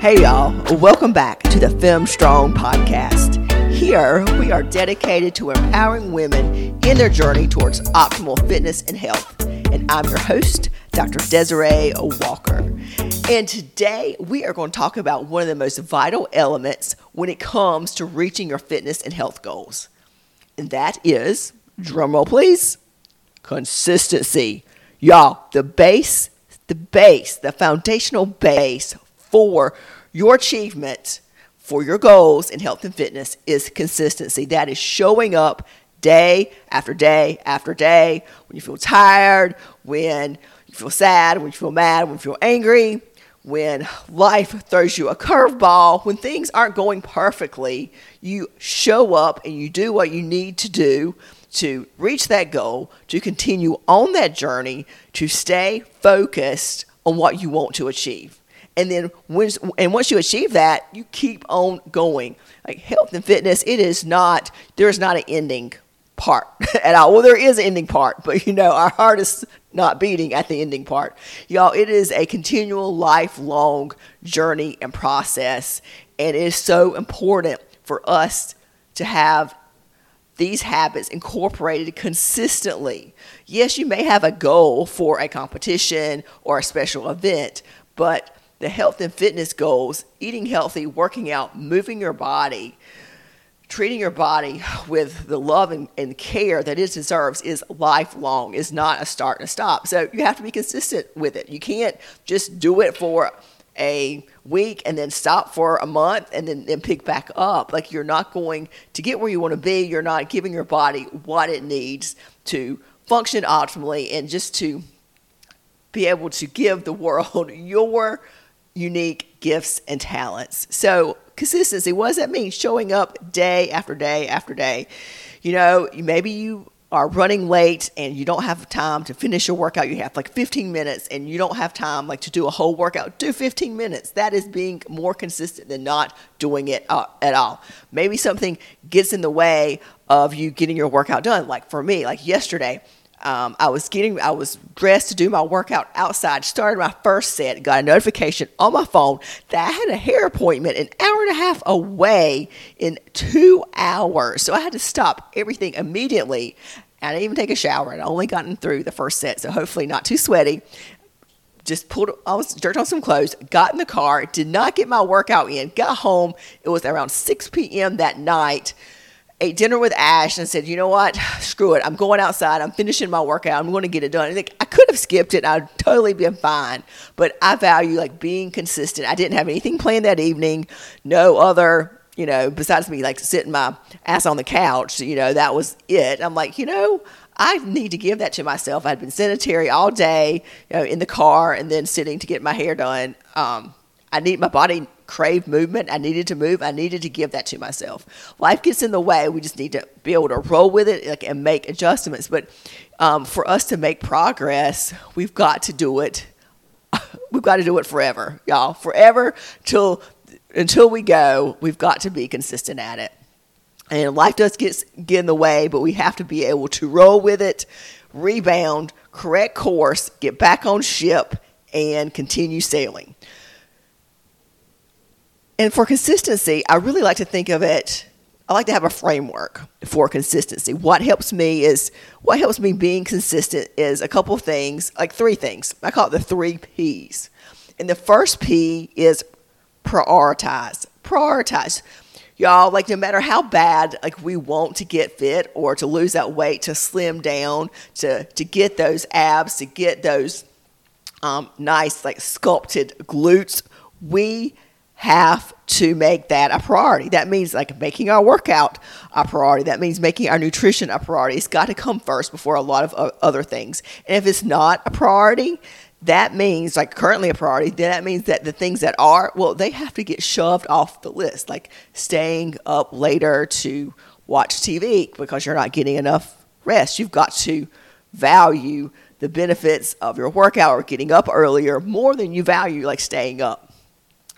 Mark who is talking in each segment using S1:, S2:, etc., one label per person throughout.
S1: Hey, y'all. Welcome back to the Femme Strong podcast. Here, we are dedicated to empowering women in their journey towards optimal fitness and health. And I'm your host, Dr. Desiree Walker. And today, we are going to talk about one of the most vital elements when it comes to reaching your fitness and health goals. And that is, drumroll please, consistency. Y'all, the base, the base, the foundational base for your achievement for your goals in health and fitness is consistency. That is showing up day after day after day when you feel tired, when you feel sad, when you feel mad, when you feel angry, when life throws you a curveball, when things aren't going perfectly, you show up and you do what you need to do to reach that goal, to continue on that journey, to stay focused on what you want to achieve and then when, and once you achieve that you keep on going. Like health and fitness it is not there's not an ending part at all. Well there is an ending part but you know our heart is not beating at the ending part. Y'all it is a continual lifelong journey and process. And it is so important for us to have these habits incorporated consistently. Yes, you may have a goal for a competition or a special event, but the health and fitness goals, eating healthy, working out, moving your body, treating your body with the love and, and, care that it deserves is lifelong, is not a start and a stop. So you have to be consistent with it. You can't just do it for a week and then stop for a month and then, then pick back up. Like you're not going to get where you want to be. You're not giving your body what it needs to function optimally and just to be able to give the world your unique gifts and talents. So, consistency, what does that mean? Showing up day after day after day. You know, maybe you are running late and you don't have time to finish your workout. You have like 15 minutes and you don't have time like to do a whole workout. Do 15 minutes. That is being more consistent than not doing it uh, at all. Maybe something gets in the way of you getting your workout done. Like for me, like yesterday, um, I was getting, I was dressed to do my workout outside. Started my first set. Got a notification on my phone that I had a hair appointment an hour and a half away in two hours. So I had to stop everything immediately. I didn't even take a shower. I'd only gotten through the first set, so hopefully not too sweaty. Just pulled, I was jerked on some clothes, got in the car, did not get my workout in, got home. It was around 6 p.m. that night ate dinner with Ash and said, you know what, screw it. I'm going outside. I'm finishing my workout. I'm going to get it done. Like, I could have skipped it. I'd totally been fine. But I value like being consistent. I didn't have anything planned that evening. No other, you know, besides me like sitting my ass on the couch. You know, that was it. I'm like, you know, I need to give that to myself. I'd been sedentary all day, you know, in the car and then sitting to get my hair done. Um, I need my body craved movement. I needed to move. I needed to give that to myself. Life gets in the way. We just need to be able to roll with it like, and make adjustments. But um, for us to make progress, we've got to do it. We've got to do it forever, y'all. Forever till until we go. We've got to be consistent at it. And life does get get in the way, but we have to be able to roll with it, rebound, correct course, get back on ship, and continue sailing. And for consistency, I really like to think of it. I like to have a framework for consistency. What helps me is what helps me being consistent is a couple things, like three things. I call it the three P's. And the first P is prioritize. Prioritize. Y'all, like no matter how bad like we want to get fit or to lose that weight, to slim down, to to get those abs, to get those um, nice like sculpted glutes, we have to make that a priority. That means like making our workout a priority. That means making our nutrition a priority. It's got to come first before a lot of other things. And if it's not a priority, that means like currently a priority, then that means that the things that are, well, they have to get shoved off the list, like staying up later to watch TV because you're not getting enough rest. You've got to value the benefits of your workout or getting up earlier more than you value like staying up.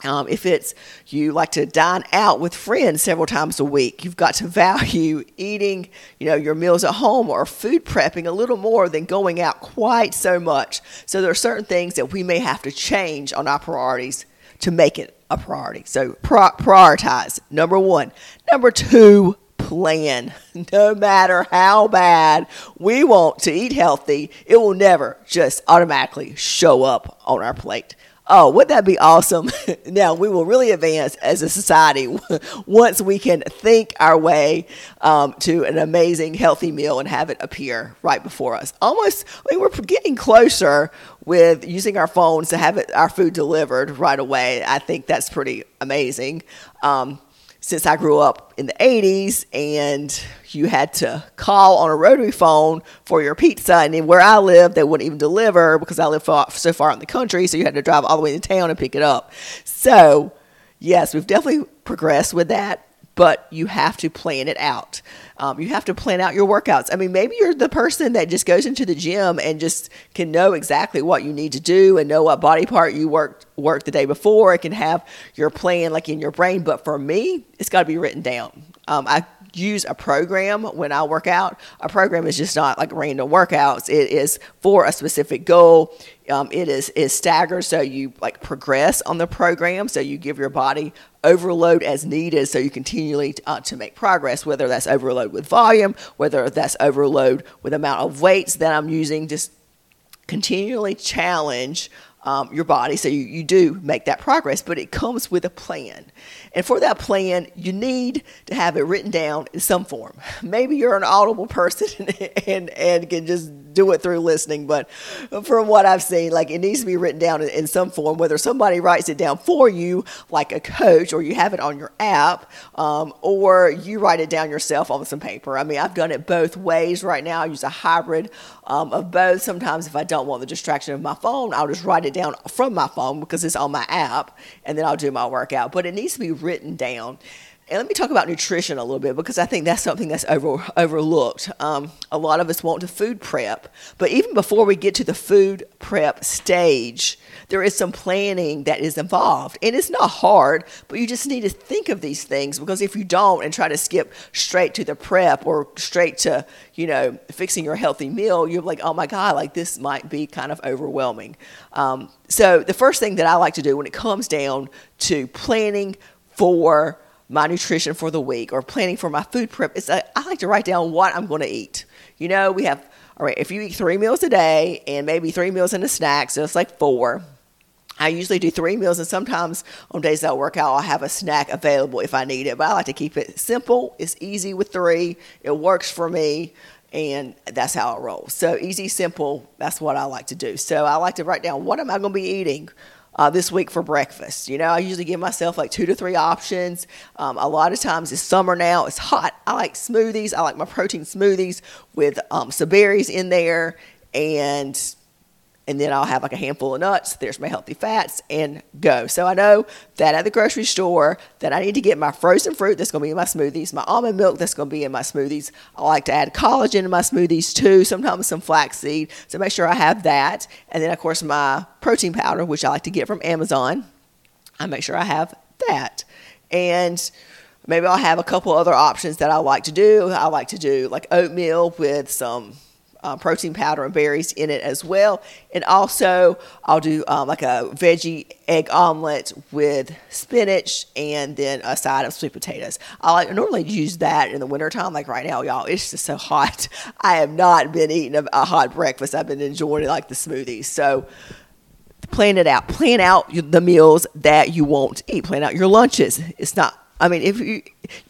S1: Um, if it's you like to dine out with friends several times a week, you've got to value eating, you know, your meals at home or food prepping a little more than going out quite so much. So there are certain things that we may have to change on our priorities to make it a priority. So pro- prioritize. Number one. Number two, plan. No matter how bad we want to eat healthy, it will never just automatically show up on our plate. Oh, would that be awesome? now, we will really advance as a society once we can think our way um, to an amazing, healthy meal and have it appear right before us. Almost, I mean, we're getting closer with using our phones to have it, our food delivered right away. I think that's pretty amazing. Um, since I grew up in the 80s and you had to call on a rotary phone for your pizza. And then where I live, they wouldn't even deliver because I live far, so far in the country. So you had to drive all the way to town and pick it up. So, yes, we've definitely progressed with that but you have to plan it out. Um, you have to plan out your workouts. I mean, maybe you're the person that just goes into the gym and just can know exactly what you need to do and know what body part you worked worked the day before. It can have your plan like in your brain. But for me, it's got to be written down. Um, I use a program when I work out. A program is just not like random workouts. It is for a specific goal. Um, it is is staggered, so you like progress on the program. So you give your body overload as needed, so you continually uh, to make progress. Whether that's overload with volume, whether that's overload with amount of weights that I'm using, just continually challenge um, your body. So you, you do make that progress, but it comes with a plan. And for that plan, you need to have it written down in some form. Maybe you're an audible person and, and can just do it through listening, but from what I've seen, like it needs to be written down in, in some form, whether somebody writes it down for you, like a coach, or you have it on your app, um, or you write it down yourself on some paper. I mean, I've done it both ways right now. I use a hybrid um, of both. Sometimes, if I don't want the distraction of my phone, I'll just write it down from my phone because it's on my app, and then I'll do my workout. But it needs to be written down. And let me talk about nutrition a little bit because I think that's something that's over, overlooked. Um, a lot of us want to food prep, but even before we get to the food prep stage, there is some planning that is involved. And it's not hard, but you just need to think of these things because if you don't and try to skip straight to the prep or straight to, you know, fixing your healthy meal, you're like, oh my God, like this might be kind of overwhelming. Um, so the first thing that I like to do when it comes down to planning for my nutrition for the week or planning for my food prep is I, I like to write down what I'm going to eat. You know, we have, all right, if you eat three meals a day and maybe three meals in a snack, so it's like four. I usually do three meals, and sometimes on days that I work out, I'll have a snack available if I need it. But I like to keep it simple. It's easy with three. It works for me, and that's how I roll. So easy, simple. That's what I like to do. So I like to write down what am I going to be eating uh, this week for breakfast. You know, I usually give myself like two to three options. Um, a lot of times it's summer now, it's hot. I like smoothies. I like my protein smoothies with um, some berries in there and and then I'll have like a handful of nuts. There's my healthy fats and go. So I know that at the grocery store that I need to get my frozen fruit that's going to be in my smoothies, my almond milk that's going to be in my smoothies. I like to add collagen in my smoothies too, sometimes some flaxseed. So make sure I have that. And then of course my protein powder, which I like to get from Amazon. I make sure I have that. And maybe I'll have a couple other options that I like to do. I like to do like oatmeal with some uh, protein powder and berries in it as well. And also, I'll do um, like a veggie egg omelet with spinach and then a side of sweet potatoes. I like, normally use that in the wintertime. Like right now, y'all, it's just so hot. I have not been eating a, a hot breakfast. I've been enjoying like the smoothies. So, plan it out. Plan out the meals that you won't eat. Plan out your lunches. It's not I mean, if you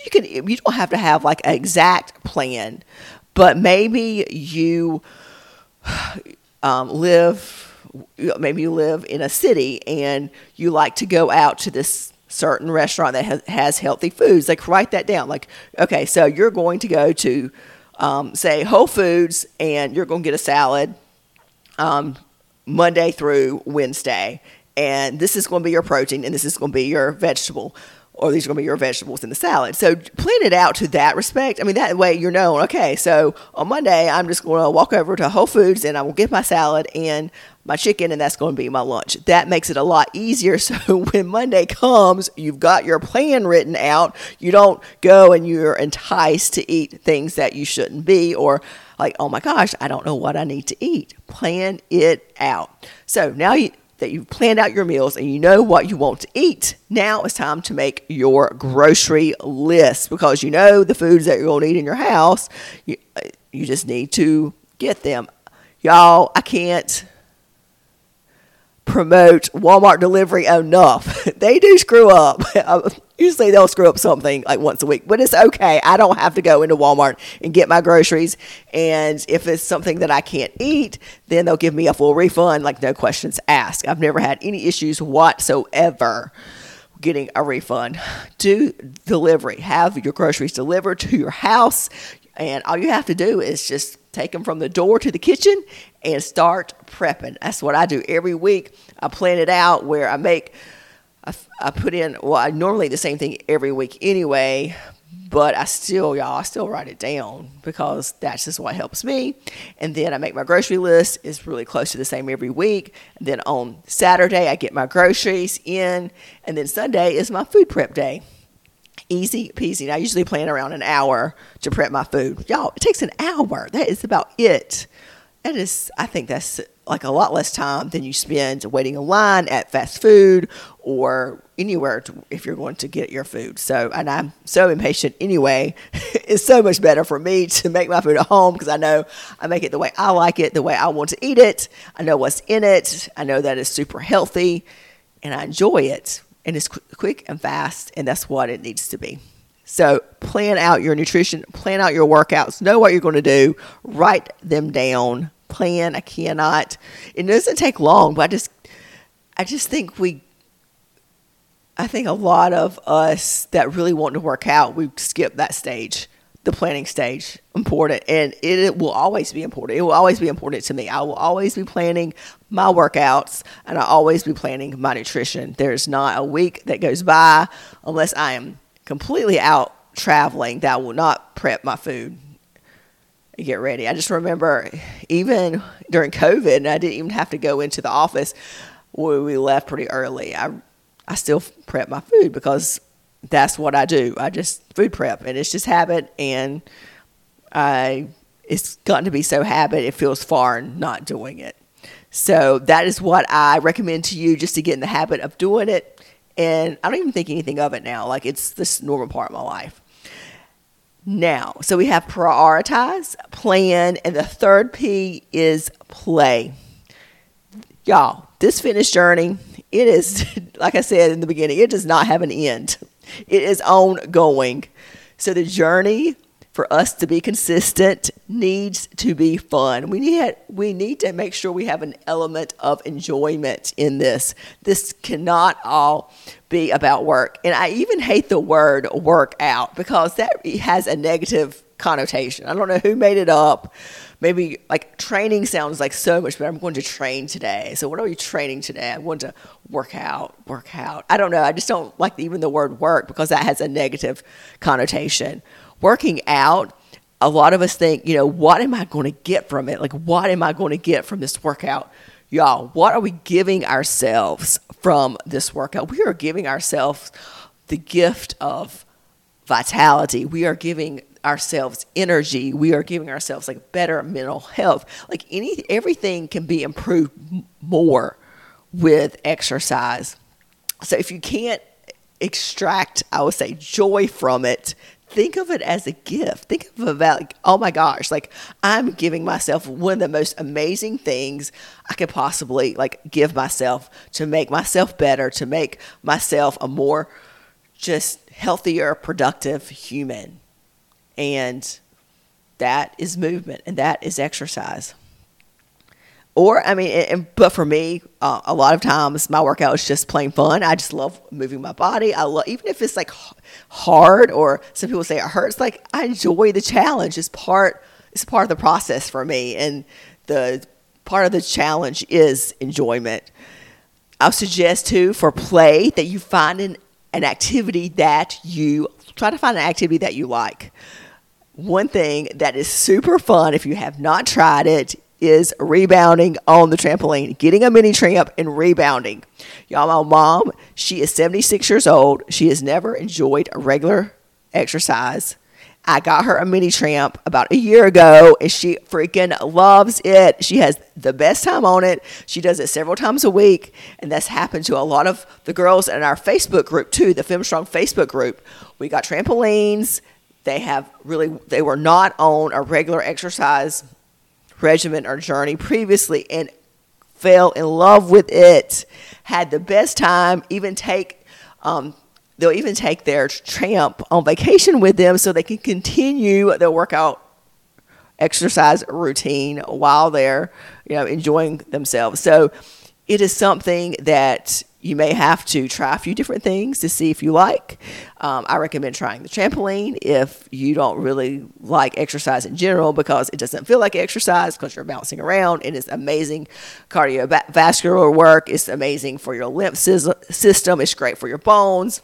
S1: you can, you don't have to have like an exact plan, but maybe you um, live maybe you live in a city and you like to go out to this certain restaurant that has, has healthy foods. Like write that down. Like okay so you're going to go to um, say whole foods and you're going to get a salad um, monday through wednesday. And this is going to be your protein and this is going to be your vegetable or these are going to be your vegetables in the salad. So plan it out to that respect. I mean, that way you're known, okay, so on Monday, I'm just going to walk over to Whole Foods and I will get my salad and my chicken, and that's going to be my lunch. That makes it a lot easier. So when Monday comes, you've got your plan written out. You don't go and you're enticed to eat things that you shouldn't be, or like, oh my gosh, I don't know what I need to eat. Plan it out. So now you that you've planned out your meals and you know what you want to eat, now it's time to make your grocery list because you know the foods that you're going to eat in your house. You, uh, you just need to get them. Y'all, I can't promote Walmart delivery enough. they do screw up. Usually they'll screw up something like once a week, but it's okay. I don't have to go into Walmart and get my groceries. And if it's something that I can't eat, then they'll give me a full refund, like no questions asked. I've never had any issues whatsoever getting a refund. Do delivery. Have your groceries delivered to your house. And all you have to do is just take them from the door to the kitchen and start prepping. That's what I do every week. I plan it out where I make, I, I put in, well, I normally the same thing every week anyway, but I still, y'all, I still write it down because that's just what helps me. And then I make my grocery list. It's really close to the same every week. And then on Saturday, I get my groceries in. And then Sunday is my food prep day easy peasy. I usually plan around an hour to prep my food. Y'all, it takes an hour. That is about it. That is, I think that's like a lot less time than you spend waiting in line at fast food or anywhere to, if you're going to get your food. So, and I'm so impatient anyway. it's so much better for me to make my food at home because I know I make it the way I like it, the way I want to eat it. I know what's in it. I know that it's super healthy and I enjoy it and it's quick and fast, and that's what it needs to be. So plan out your nutrition, plan out your workouts, know what you're going to do, write them down. Plan. I cannot. It doesn't take long, but I just, I just think we. I think a lot of us that really want to work out, we skip that stage the planning stage important and it, it, will always be important it will always be important to me i will always be planning my workouts and i always be planning my nutrition there's not a week that goes by unless i am completely out traveling that will not prep my food and get ready i just remember even during covid and i didn't even have to go into the office where we left pretty early i i still prep my food because that's what I do. I just food prep, and it's just habit, and I it's gotten to be so habit it feels foreign not doing it. So that is what I recommend to you, just to get in the habit of doing it. And I don't even think anything of it now. Like it's this normal part of my life. Now, so we have prioritize, plan, and the third P is play. Y'all, this fitness journey, it is, like I said in the beginning, it does not have an end. It is ongoing. So the journey for us to be consistent needs to be fun. We need we need to make sure we have an element of enjoyment in this. This cannot all be about work. And I even hate the word workout because that has a negative connotation. I don't know who made it up. Maybe like training sounds like so much better. I'm going to train today. So what are you training today? I'm going to work out, work out. I don't know. I just don't like even the word work because that has a negative connotation. Working out, a lot of us think, you know, what am I going to get from it? Like, what am I going to get from this workout? Y'all, what are we giving ourselves from this workout? We are giving ourselves the gift of vitality. We are giving ourselves energy. We are giving ourselves like better mental health. Like any everything can be improved more with exercise. So if you can't extract, I would say, joy from it, think of it as a gift. Think of about like, oh my gosh, like I'm giving myself one of the most amazing things I could possibly like give myself to make myself better, to make myself a more just healthier, productive human. And that is movement and that is exercise. Or, I mean, but for me, uh, a lot of times my workout is just plain fun. I just love moving my body. I love, even if it's like hard or some people say it hurts, like I enjoy the challenge. It's part, it's part of the process for me. And the part of the challenge is enjoyment. I'll suggest too for play that you find an, an activity that you try to find an activity that you like. One thing that is super fun if you have not tried it is rebounding on the trampoline, getting a mini tramp and rebounding. Y'all, my mom, she is 76 years old. She has never enjoyed a regular exercise. I got her a mini tramp about a year ago and she freaking loves it. She has the best time on it. She does it several times a week. And that's happened to a lot of the girls in our Facebook group too, the Femme Strong Facebook group. We got trampolines. They have really, they were not on a regular exercise regimen or journey previously and fell in love with it. Had the best time, even take um, They'll even take their tramp on vacation with them so they can continue their workout exercise routine while they're, you know, enjoying themselves. So it is something that you may have to try a few different things to see if you like. Um, I recommend trying the trampoline if you don't really like exercise in general because it doesn't feel like exercise because you're bouncing around and it's amazing cardiovascular work. It's amazing for your lymph system. It's great for your bones.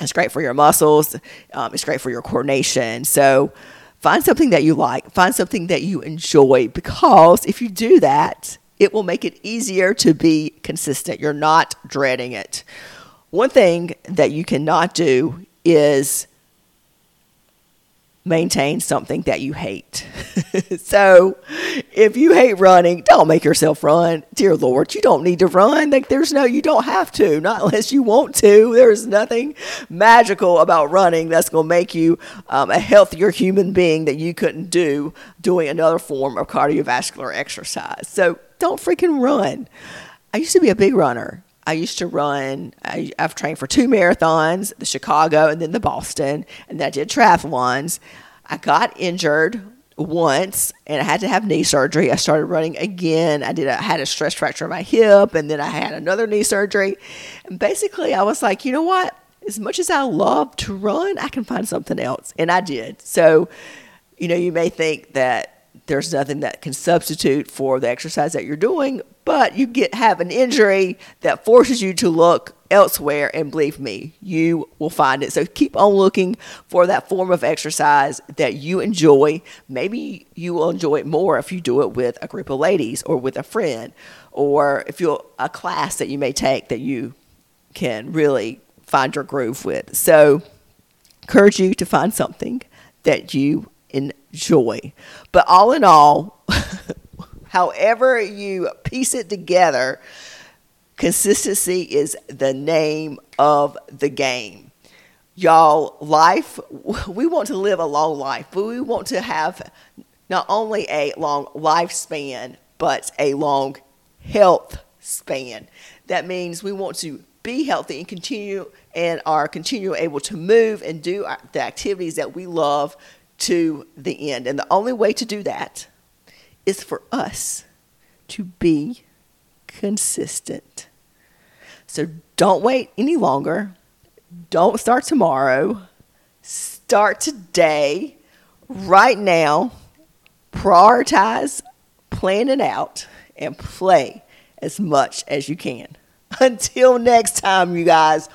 S1: It's great for your muscles. Um, it's great for your coordination. So find something that you like, find something that you enjoy, because if you do that, it will make it easier to be consistent. You're not dreading it. One thing that you cannot do is maintain something that you hate. so if you hate running, don't make yourself run. Dear Lord, you don't need to run. Like there's no you don't have to, not unless you want to. There's nothing magical about running that's going to make you um, a healthier human being that you couldn't do doing another form of cardiovascular exercise. So don't freaking run. I used to be a big runner. I used to run, I, have trained for two marathons, the Chicago and then the Boston, and then I did triathlons. I got injured once and I had to have knee surgery. I started running again. I did I had a stress fracture in my hip and then I had another knee surgery. And basically I was like, you know what? As much as I love to run, I can find something else. And I did. So, you know, you may think that there's nothing that can substitute for the exercise that you're doing, but you get have an injury that forces you to look elsewhere and believe me, you will find it. So keep on looking for that form of exercise that you enjoy. Maybe you will enjoy it more if you do it with a group of ladies or with a friend or if you're a class that you may take that you can really find your groove with. So encourage you to find something that you enjoy. But all in all, however you piece it together, consistency is the name of the game. Y'all, life, we want to live a long life, but we want to have not only a long lifespan, but a long health span. That means we want to be healthy and continue and are continue able to move and do the activities that we love to the end. And the only way to do that is for us to be consistent. So don't wait any longer. Don't start tomorrow. Start today, right now. Prioritize, plan it out, and play as much as you can. Until next time, you guys,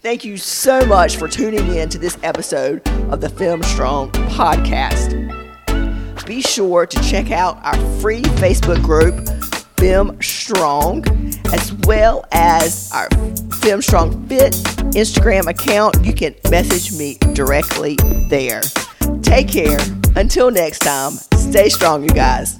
S1: thank you so much for tuning in to this episode of the Femme Strong podcast. Be sure to check out our free Facebook group, Femme Strong, as well as our Femme Strong Fit Instagram account. You can message me directly there. Take care. Until next time, stay strong, you guys.